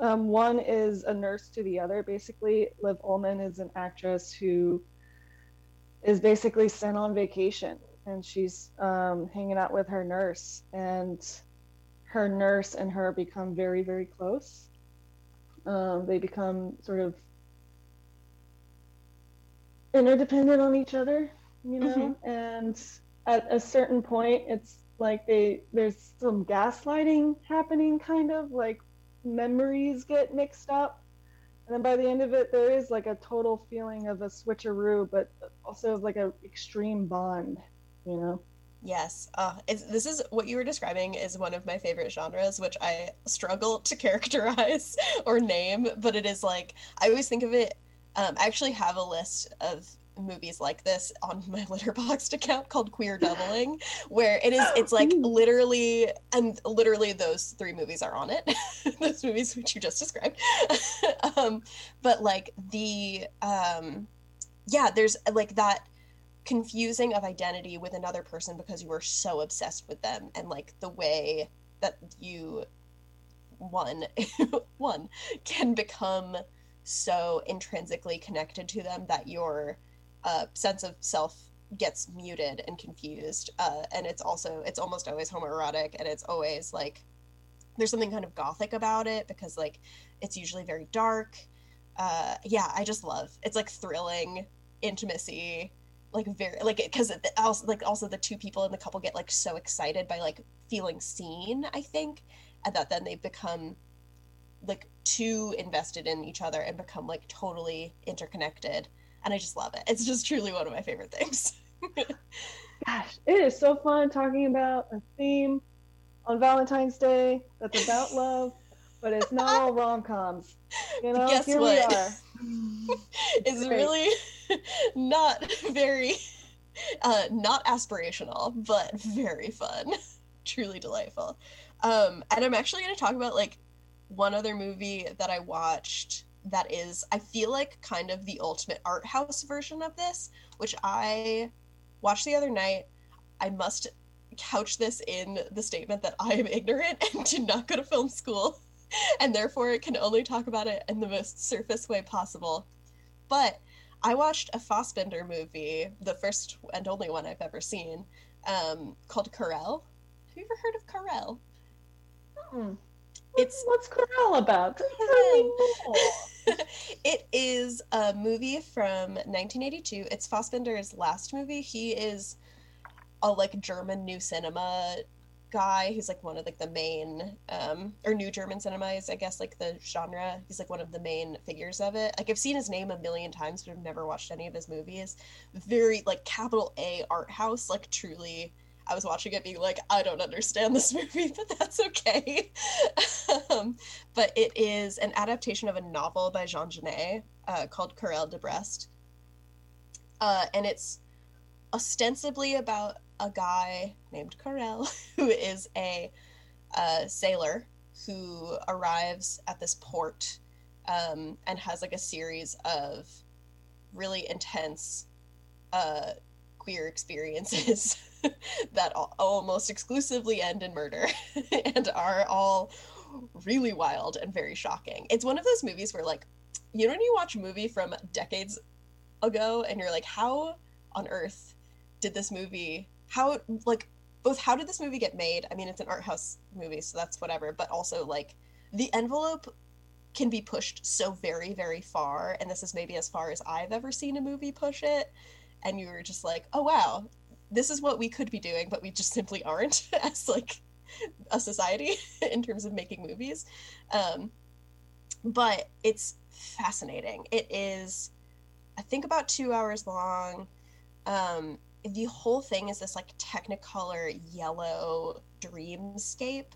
Um, one is a nurse to the other. Basically, Liv Ullmann is an actress who is basically sent on vacation, and she's um, hanging out with her nurse, and her nurse and her become very, very close. Um, they become sort of interdependent on each other, you know. And at a certain point, it's like they there's some gaslighting happening, kind of like memories get mixed up. And then by the end of it, there is like a total feeling of a switcheroo, but also like an extreme bond, you know. Yes, uh, it's, this is what you were describing is one of my favorite genres, which I struggle to characterize or name, but it is like I always think of it. Um, I actually have a list of movies like this on my Letterboxd account called Queer Doubling, where it is it's like literally and literally those three movies are on it, those movies which you just described. um, but like the um, yeah, there's like that confusing of identity with another person because you are so obsessed with them and like the way that you one one can become so intrinsically connected to them that your uh, sense of self gets muted and confused uh, and it's also it's almost always homoerotic and it's always like there's something kind of gothic about it because like it's usually very dark. Uh, yeah i just love it's like thrilling intimacy like very like because also like also the two people in the couple get like so excited by like feeling seen i think and that then they become like too invested in each other and become like totally interconnected and i just love it it's just truly one of my favorite things Gosh, it is so fun talking about a theme on Valentine's Day that's about love, but it's not all rom coms. You know, Guess here what? we are. it's Great. really not very uh not aspirational but very fun truly delightful um and i'm actually going to talk about like one other movie that i watched that is i feel like kind of the ultimate art house version of this which i watched the other night i must couch this in the statement that i am ignorant and did not go to film school and therefore can only talk about it in the most surface way possible but I watched a Fassbinder movie, the first and only one I've ever seen, um, called Querelle. Have you ever heard of Querelle? Hmm. It's What's Querelle about? it is a movie from 1982. It's Fassbinder's last movie. He is a like German new cinema guy. He's like one of like the main um or new German cinema is I guess like the genre. He's like one of the main figures of it. Like I've seen his name a million times but I've never watched any of his movies. Very like capital A art house, like truly I was watching it being like, I don't understand this movie, but that's okay. um, but it is an adaptation of a novel by Jean Genet uh, called Querelle de Brest. Uh, and it's ostensibly about a guy named Querelle who is a uh, sailor who arrives at this port um, and has like a series of really intense uh, queer experiences that almost exclusively end in murder and are all really wild and very shocking. It's one of those movies where, like, you know, when you watch a movie from decades ago and you're like, how on earth did this movie, how, like, both how did this movie get made? I mean, it's an art house movie, so that's whatever, but also, like, the envelope can be pushed so very, very far. And this is maybe as far as I've ever seen a movie push it. And you were just like, oh, wow, this is what we could be doing, but we just simply aren't as like a society in terms of making movies. Um, but it's fascinating. It is, I think, about two hours long. Um, the whole thing is this like technicolor yellow dreamscape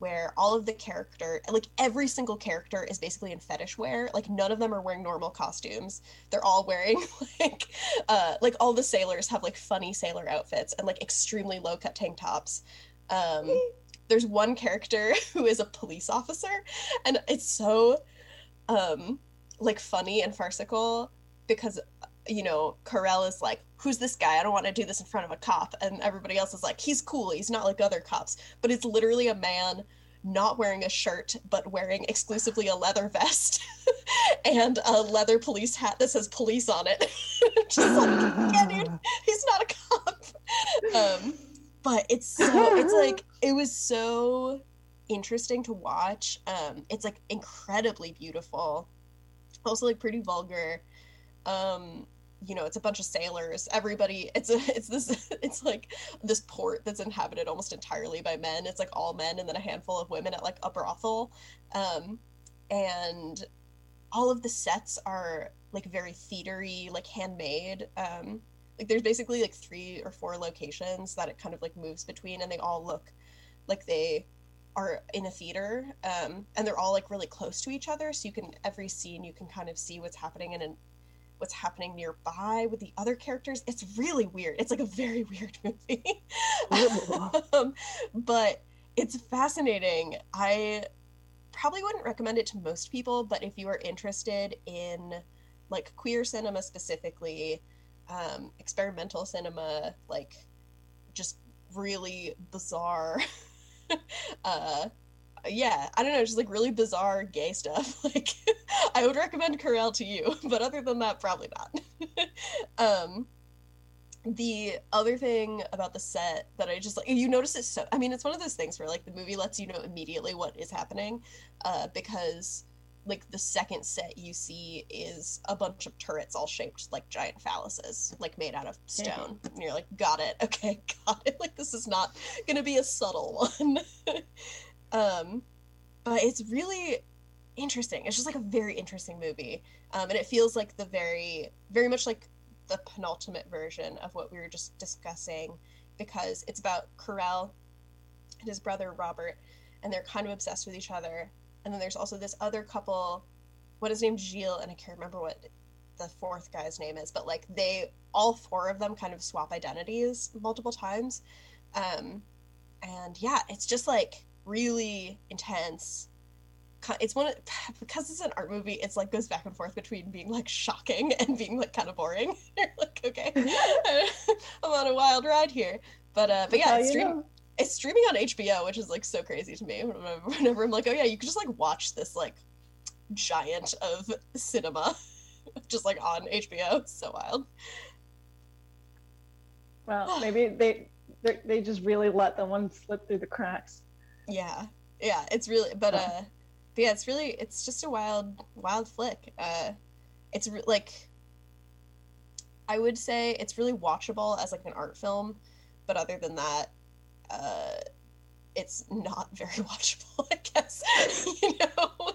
where all of the character like every single character is basically in fetish wear. Like none of them are wearing normal costumes. They're all wearing like uh like all the sailors have like funny sailor outfits and like extremely low cut tank tops. Um there's one character who is a police officer and it's so um like funny and farcical because you know, Querelle is like, who's this guy? I don't want to do this in front of a cop. And everybody else is like, he's cool. He's not like other cops. But it's literally a man not wearing a shirt, but wearing exclusively a leather vest and a leather police hat that says police on it. Just like, yeah, dude, he's not a cop. Um, but it's so, it's like, it was so interesting to watch. Um, it's like incredibly beautiful, also like pretty vulgar um you know it's a bunch of sailors. Everybody it's a it's this it's like this port that's inhabited almost entirely by men. It's like all men and then a handful of women at like a brothel. Um and all of the sets are like very theatery like handmade. Um like there's basically like three or four locations that it kind of like moves between and they all look like they are in a theater. Um and they're all like really close to each other. So you can every scene you can kind of see what's happening in an what's happening nearby with the other characters. It's really weird. It's like a very weird movie. um, but it's fascinating. I probably wouldn't recommend it to most people, but if you are interested in like queer cinema specifically, um, experimental cinema, like just really bizarre uh, yeah, I don't know, just like really bizarre gay stuff. Like, I would recommend Querelle to you, but other than that, probably not. um, the other thing about the set that I just like, you notice it so. I mean, it's one of those things where like the movie lets you know immediately what is happening, uh, because like the second set you see is a bunch of turrets all shaped like giant phalluses, like made out of stone. and you're like, got it, okay, got it. Like this is not gonna be a subtle one. Um, but it's really interesting. It's just like a very interesting movie, um, and it feels like the very, very much like the penultimate version of what we were just discussing, because it's about Querelle and his brother Robert, and they're kind of obsessed with each other. And then there's also this other couple, what is named Gilles, and I can't remember what the fourth guy's name is, but like they, all four of them, kind of swap identities multiple times. Um, and yeah, it's just like really intense it's one of, because it's an art movie it's like goes back and forth between being like shocking and being like kind of boring you're like okay i'm on a wild ride here but uh but yeah it's, stream, it's streaming on hbo which is like so crazy to me whenever i'm like oh yeah you can just like watch this like giant of cinema just like on HBO. So wild. Well, maybe they, they they just really let the one slip through the cracks. Yeah, yeah, it's really, but uh, but yeah, it's really, it's just a wild, wild flick. Uh, it's re- like, I would say it's really watchable as like an art film, but other than that, uh, it's not very watchable. I guess you know,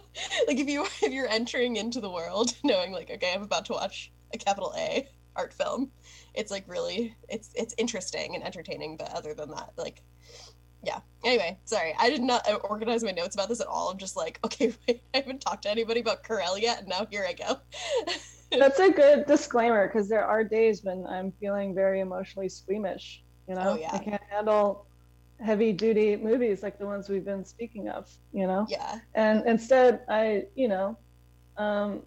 like if you if you're entering into the world knowing like, okay, I'm about to watch a capital A art film, it's like really, it's it's interesting and entertaining, but other than that, like yeah. Anyway, sorry. I did not organize my notes about this at all. I'm just like, okay, wait, I haven't talked to anybody about Querelle yet, and now here I go. That's a good disclaimer because there are days when I'm feeling very emotionally squeamish. You know, Oh, yeah. I can't handle heavy duty movies like the ones we've been speaking of. You know, yeah. and instead I, you know, um,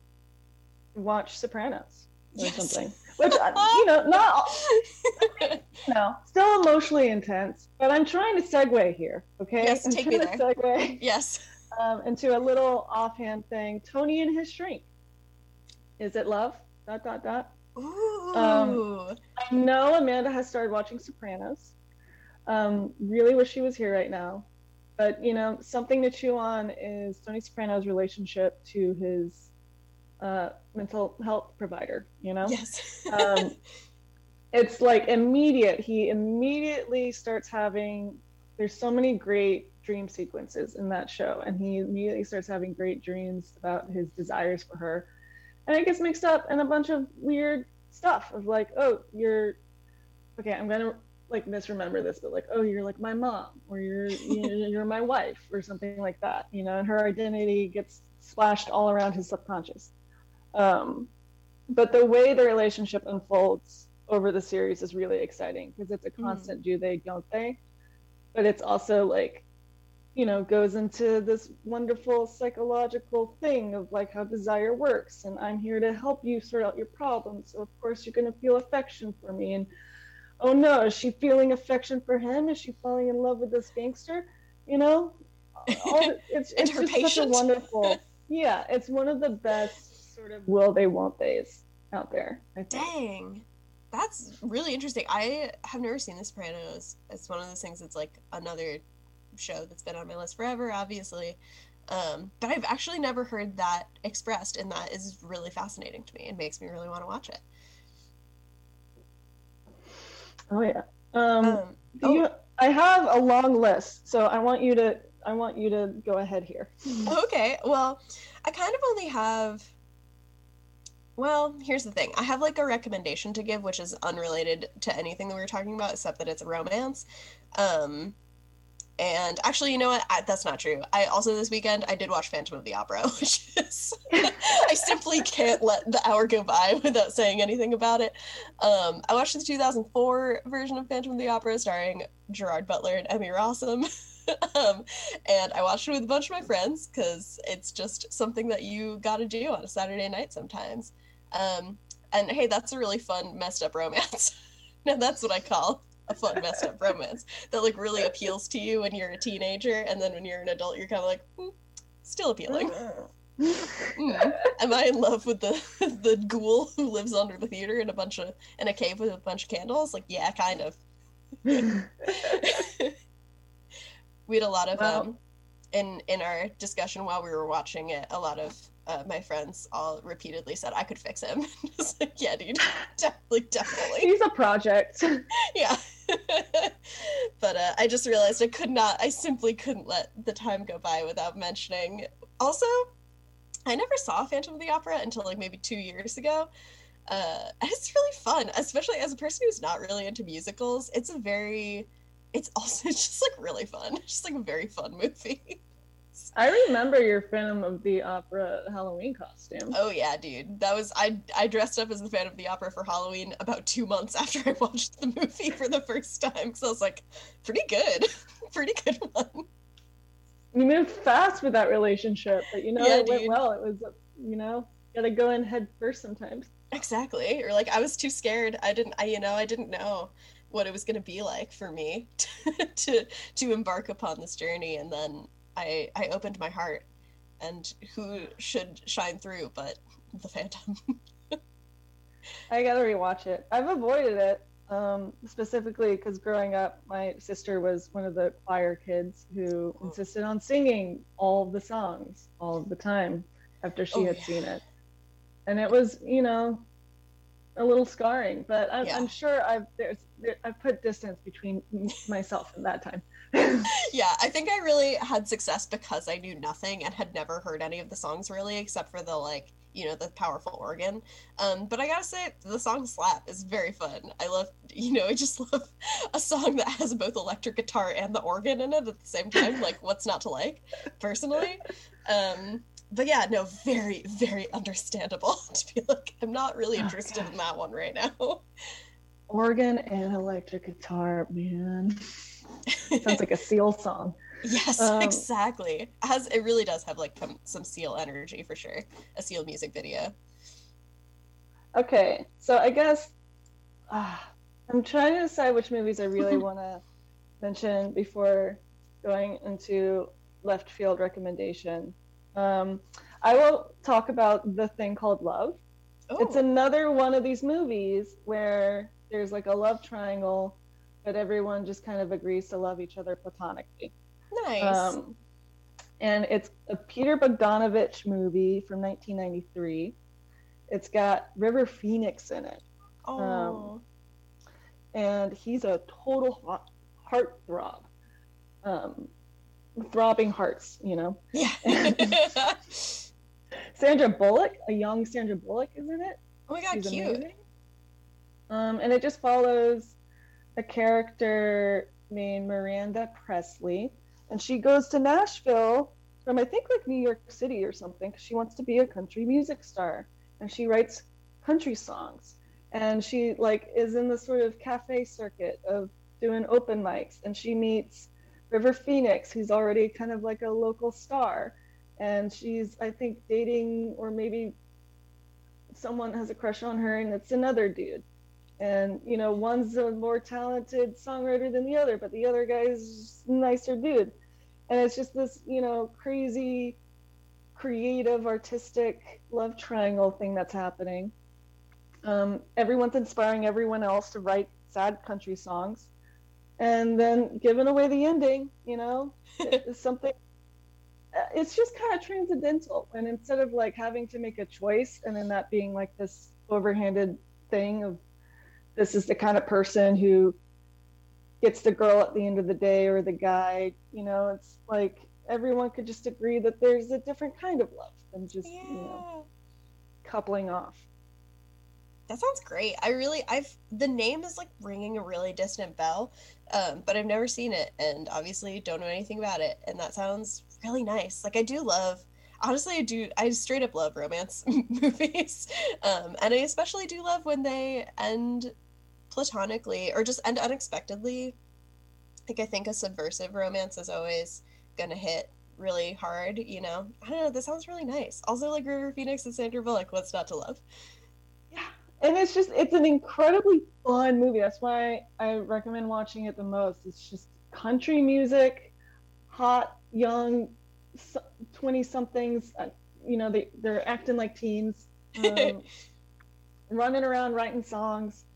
watch Sopranos or Yes. something. Which you know, not no, still emotionally intense, but I'm trying to segue here. Okay, Yes, I'm take me to segue yes. um, into a little offhand thing. Tony and his shrink. Is it love? Dot dot dot. Ooh. Um, I know Amanda has started watching Sopranos. Um, really wish she was here right now. But you know, something to chew on is Tony Soprano's relationship to his uh, mental health provider. You know, yes. um, it's like immediate. He immediately starts having. There's so many great dream sequences in that show, and he immediately starts having great dreams about his desires for her, and it gets mixed up in a bunch of weird stuff of like, oh, you're okay. I'm gonna like misremember this, but like, oh, you're like my mom, or you're you're, you're my wife, or something like that. You know, and her identity gets splashed all around his subconscious. Um, but the way the relationship unfolds over the series is really exciting because it's a constant do they don't they. But it's also like you know goes into this wonderful psychological thing of like how desire works and i'm here to help you sort out your problems so of course you're going to feel affection for me. And oh no is she feeling affection for him? Is she falling in love with this gangster? You know? All it's, it's just such a wonderful yeah it's one of the best sort of will they won't they's out there Dang. That's really interesting. I have never seen The Sopranos. It's one of those things that's like another show that's been on my list forever, obviously. Um, but I've actually never heard that expressed, and that is really fascinating to me. It makes me really want to watch it. Oh yeah. Um, Um, you, I have a long list, so I want you to I want you to go ahead here. Okay, well, I kind of only have. Well, here's the thing. I have like a recommendation to give, which is unrelated to anything that we were talking about, except that it's a romance. Um, and actually, you know what? I, that's not true. I also this weekend I did watch Phantom of the Opera, which is I simply can't let the hour go by without saying anything about it. Um, I watched the 2004 version of Phantom of the Opera starring Gerard Butler and Emmy Rossum. um, and I watched it with a bunch of my friends because it's just something that you got to do on a Saturday night sometimes. Um, and hey, that's a really fun, messed up romance. now that's what I call a fun, messed up romance that like really appeals to you when you're a teenager, and then when you're an adult, you're kind of like, "Hmm, still appealing. Hmm. Am I in love with the the ghoul who lives under the theater in a bunch of in a cave with a bunch of candles? Like, yeah, kind of. we had a lot of Wow. um in in our discussion while we were watching it a lot of uh, my friends all repeatedly said i could fix him. Just like yeah dude definitely definitely. He's a project. yeah. But uh, i just realized i could not i simply couldn't let the time go by without mentioning also i never saw phantom of the opera until like maybe two years ago. Uh, and it's really fun especially as a person who's not really into musicals it's a very it's also just like really fun. It's just like a very fun movie I remember your Phantom of the Opera Halloween costume. oh yeah dude that was i i dressed up as the fan of the opera for halloween about two months after i watched the movie for the first time because i was like pretty good pretty good one You moved fast with that relationship, but you know Yeah, it went well. It was, you know, gotta go in head first sometimes. Exactly. Or like I was too scared. I didn't I you know, I didn't know what it was going to be like for me to to embark upon this journey and then I I opened my heart and who should shine through but The Phantom. I gotta rewatch it. I've avoided it um, specifically because growing up, my sister was one of the choir kids who Oh. insisted on singing all the songs all the time after she Oh, had yeah. seen it, and it was, you know, a little scarring. But I'm, Yeah. I'm sure I've there's there, I've put distance between myself and that time. yeah, I think I really had success because I knew nothing and had never heard any of the songs really, except for the like, you know, the powerful organ. Um, but I gotta say, the song "Slap" is very fun. I love, you know, I just love a song that has both electric guitar and the organ in it at the same time. Like, what's not to like, personally? Um, but yeah, no, very, very understandable to be like, I'm not really Oh, interested in that one right now. Organ and electric guitar, man. Sounds like a Seal song. Yes, Um, exactly. Has it really does have like some, Seal energy for sure. A Seal music video. Okay, so I guess ah, I'm trying to decide which movies I really want to mention before going into left field recommendation. Um, I will talk about the thing called love. Oh, It's another one of these movies where there's like a love triangle, but everyone just kind of agrees to love each other platonically. nice. Um, and it's a Peter Bogdanovich movie from 1993. It's got River Phoenix in it, oh, and he's a total heart throb, Um, throbbing hearts, you know. yeah. Sandra Bullock, a young Sandra Bullock, is in it. oh my god, She's cute. amazing. Um, and it just follows a character named Miranda Presley, and she goes to Nashville from I think like New York City or something because she wants to be a country music star, and she writes country songs, and she like is in the sort of cafe circuit of doing open mics, and she meets River Phoenix, who's already kind of like a local star, and she's I think dating or maybe someone has a crush on her and it's another dude and you know one's a more talented songwriter than the other but the other guy's nicer dude. And it's just this you know crazy creative artistic love triangle thing that's happening. Um, everyone's inspiring everyone else to write sad country songs. And then giving away the ending you know? It's something uh, it's just kind of transcendental. And instead of like having to make a choice and then that being like this overhanded thing of this is the kind of person who gets the girl at the end of the day or the guy you know it's like everyone could just agree that there's a different kind of love than just Yeah. you know coupling off That sounds great. I really, I've the name is like ringing a really distant bell, um, but I've never seen it, and obviously don't know anything about it. And that sounds really nice. Like I do love, honestly, I do. I straight up love romance movies, um, and I especially do love when they end platonically or just end unexpectedly. Like I think a subversive romance is always gonna hit really hard. You know, I don't know. This sounds really nice. Also, like River Phoenix and Sandra Bullock. What's not to love? Yeah. And it's just it's an incredibly fun movie that's why i recommend watching it the most it's just country music hot young 20 somethings uh, you know they, they're acting like teens um, running around writing songs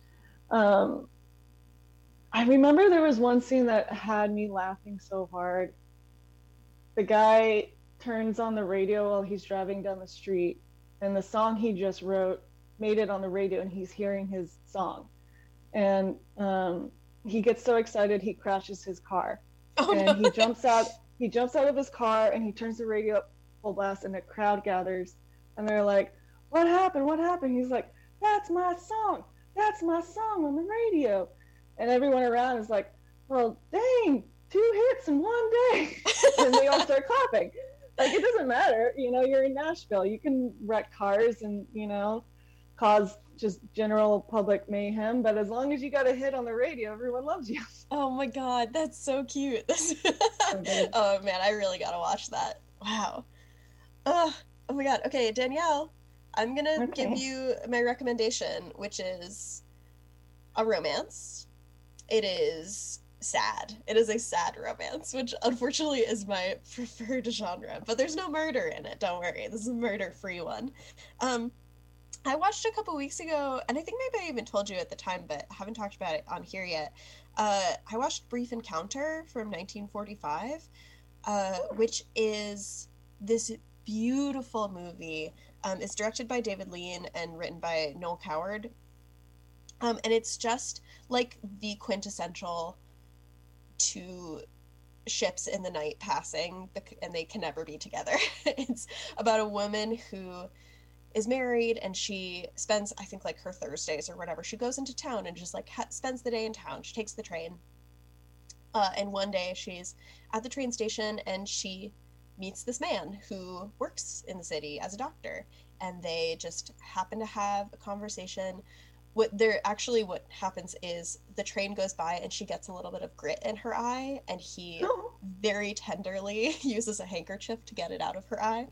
um, i remember there was one scene that had me laughing so hard. The guy turns on the radio while he's driving down the street and the song he just wrote made it on the radio and he's hearing his song. And um, he gets so excited he crashes his car. Oh and no. he jumps out he jumps out of his car and he turns the radio up full blast and a crowd gathers and they're like what happened? What happened? He's like that's my song that's my song on the radio and everyone around is like well dang two hits in one day and they all start clapping like it doesn't matter you know you're in nashville you can wreck cars and you know cause just general public mayhem but as long as you got a hit on the radio everyone loves you Oh my god, that's so cute. good. Mm-hmm. oh man, I really gotta watch that. Wow. Ugh. oh my god. Okay, Danielle, I'm gonna Okay. give you my recommendation, which is a romance. It is sad. It is a sad romance, which unfortunately is my preferred genre. But there's no murder in it. Don't worry. This is a murder-free one. Um, I watched a couple weeks ago, and I think maybe I even told you at the time, but haven't talked about it on here yet. Uh, I watched Brief Encounter from 1945, uh, which is this beautiful movie. Um, it's directed by David Lean and written by Noel Coward. Um, and it's just like the quintessential two ships in the night passing, and they can never be together. it's about a woman who is married and she spends i think like her thursdays or whatever she goes into town and just like ha- spends the day in town she takes the train uh, and one day she's at the train station and she meets this man who works in the city as a doctor and they just happen to have a conversation. What there actually what happens is the train goes by and she gets a little bit of grit in her eye and he oh. very tenderly uses a handkerchief to get it out of her eye.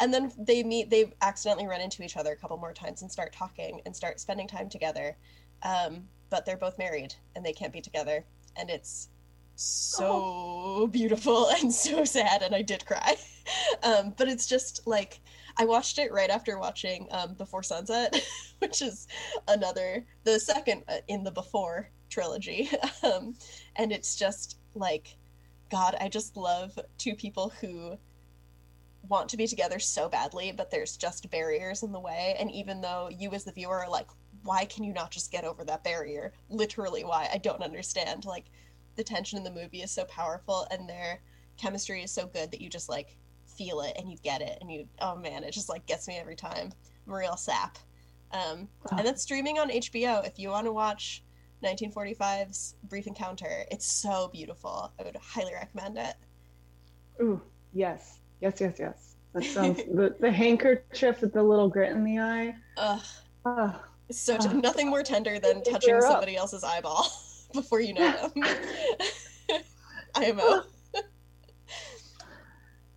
And then they meet they accidentally run into each other a couple more times and start talking and start spending time together. Um, but they're both married and they can't be together. And it's so oh. beautiful and so sad and i did cry um, but it's just like i watched it right after watching um, before sunset which is another the second uh, in the before trilogy um, and it's just like god i just love two people who want to be together so badly, but there's just barriers in the way. And even though you, as the viewer, are like, why can you not just get over that barrier? Literally, why? I don't understand. Like, the tension in the movie is so powerful, and their chemistry is so good that you just like feel it and you get it, and you, oh man, it just like gets me every time. Mariel Sapp. Um, And that's streaming on HBO. If you want to watch 1945's Brief Encounter, it's so beautiful. I would highly recommend it. Ooh, yes. Yes, yes, yes. That sounds the, the handkerchief with the little grit in the eye. Ugh. Ugh. So nothing more tender than touching somebody else's eyeball before you know them. IMO.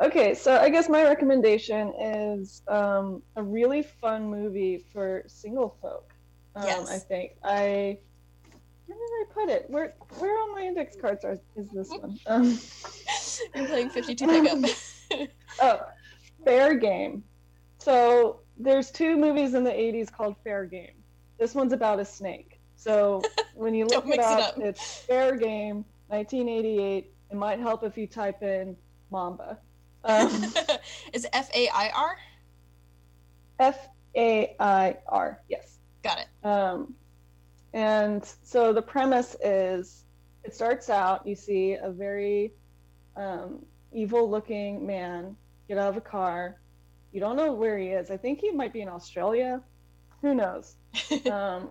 okay, so I guess my recommendation is um, a really fun movie for single folk. Um, yes. I think I where did I put it? Where where on my index cards are, is this one? Um, You're playing 52 pickup oh, Fair Game. So there's two movies in the 80s called Fair Game. This one's about a snake. So when you look it up, it up, it's Fair Game, 1988. It might help if you type in Mamba. Um, Is F A I R? F A I R. Yes. Got it. Um, and so the premise is, it starts out. You see a very um, evil looking man get out of a car. You don't know where he is. I think he might be in Australia. Who knows? um,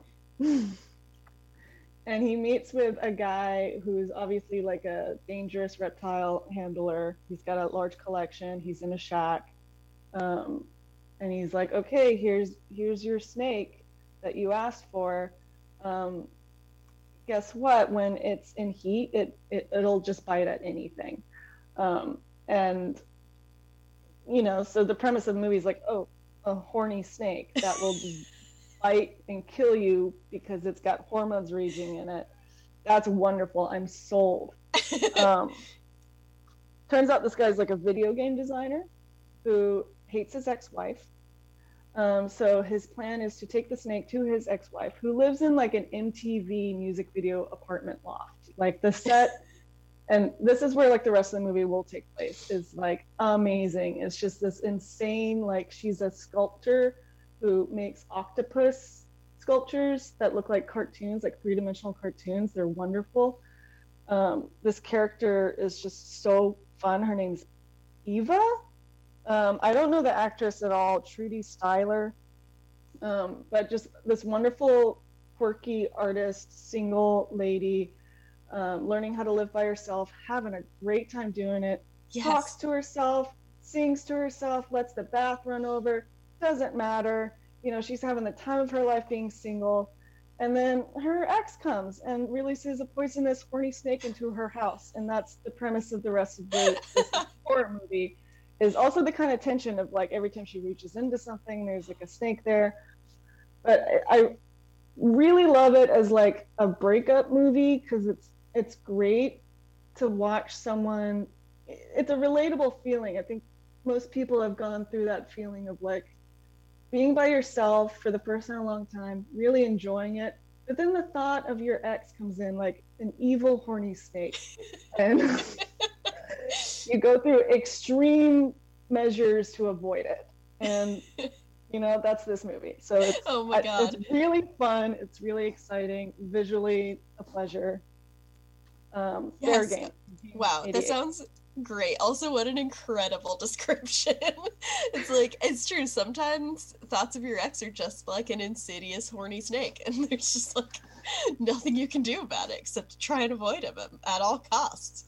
and he meets with a guy who's obviously like a dangerous reptile handler. He's got a large collection. He's in a shack. Um, and he's like, okay, here's here's your snake that you asked for. Um, guess what? When it's in heat, it, it it'll just bite at anything. Um, and you know, so the premise of the movie is like, oh, a horny snake that will bite and kill you because it's got hormones raging in it. That's wonderful. I'm sold. um, turns out this guy's like a video game designer who hates his ex-wife. Um, so his plan is to take the snake to his ex-wife, who lives in like an MTV music video apartment loft. Like the set and this is where like the rest of the movie will take place is like amazing it's just this insane like she's a sculptor who makes octopus sculptures that look like cartoons like three-dimensional cartoons they're wonderful um, this character is just so fun her name's eva um, i don't know the actress at all Trudie Styler um, but just this wonderful quirky artist single lady um, learning how to live by herself, having a great time doing it. Yes. Talks to herself, sings to herself, lets the bath run over. Doesn't matter. You know, she's having the time of her life being single. And then her ex comes and releases a poisonous horny snake into her house. And that's the premise of the rest of the horror movie. Is also the kind of tension of like every time she reaches into something, there's like a snake there. But I, really love it as like a breakup movie because it's it's great to watch someone it's a relatable feeling i think most people have gone through that feeling of like being by yourself for the first time in a long time, really enjoying it. But then the thought of your ex comes in like an evil, horny snake. and you go through extreme measures to avoid it. And, you know, that's this movie. So it's, oh my God. it's really fun. It's really exciting. Visually, a pleasure. Um, Yes. fair game. Wow, that sounds great. Also, what an incredible description. it's like, it's true. Sometimes thoughts of your ex are just like an insidious, horny snake, and there's just like nothing you can do about it except to try and avoid him at, at all costs.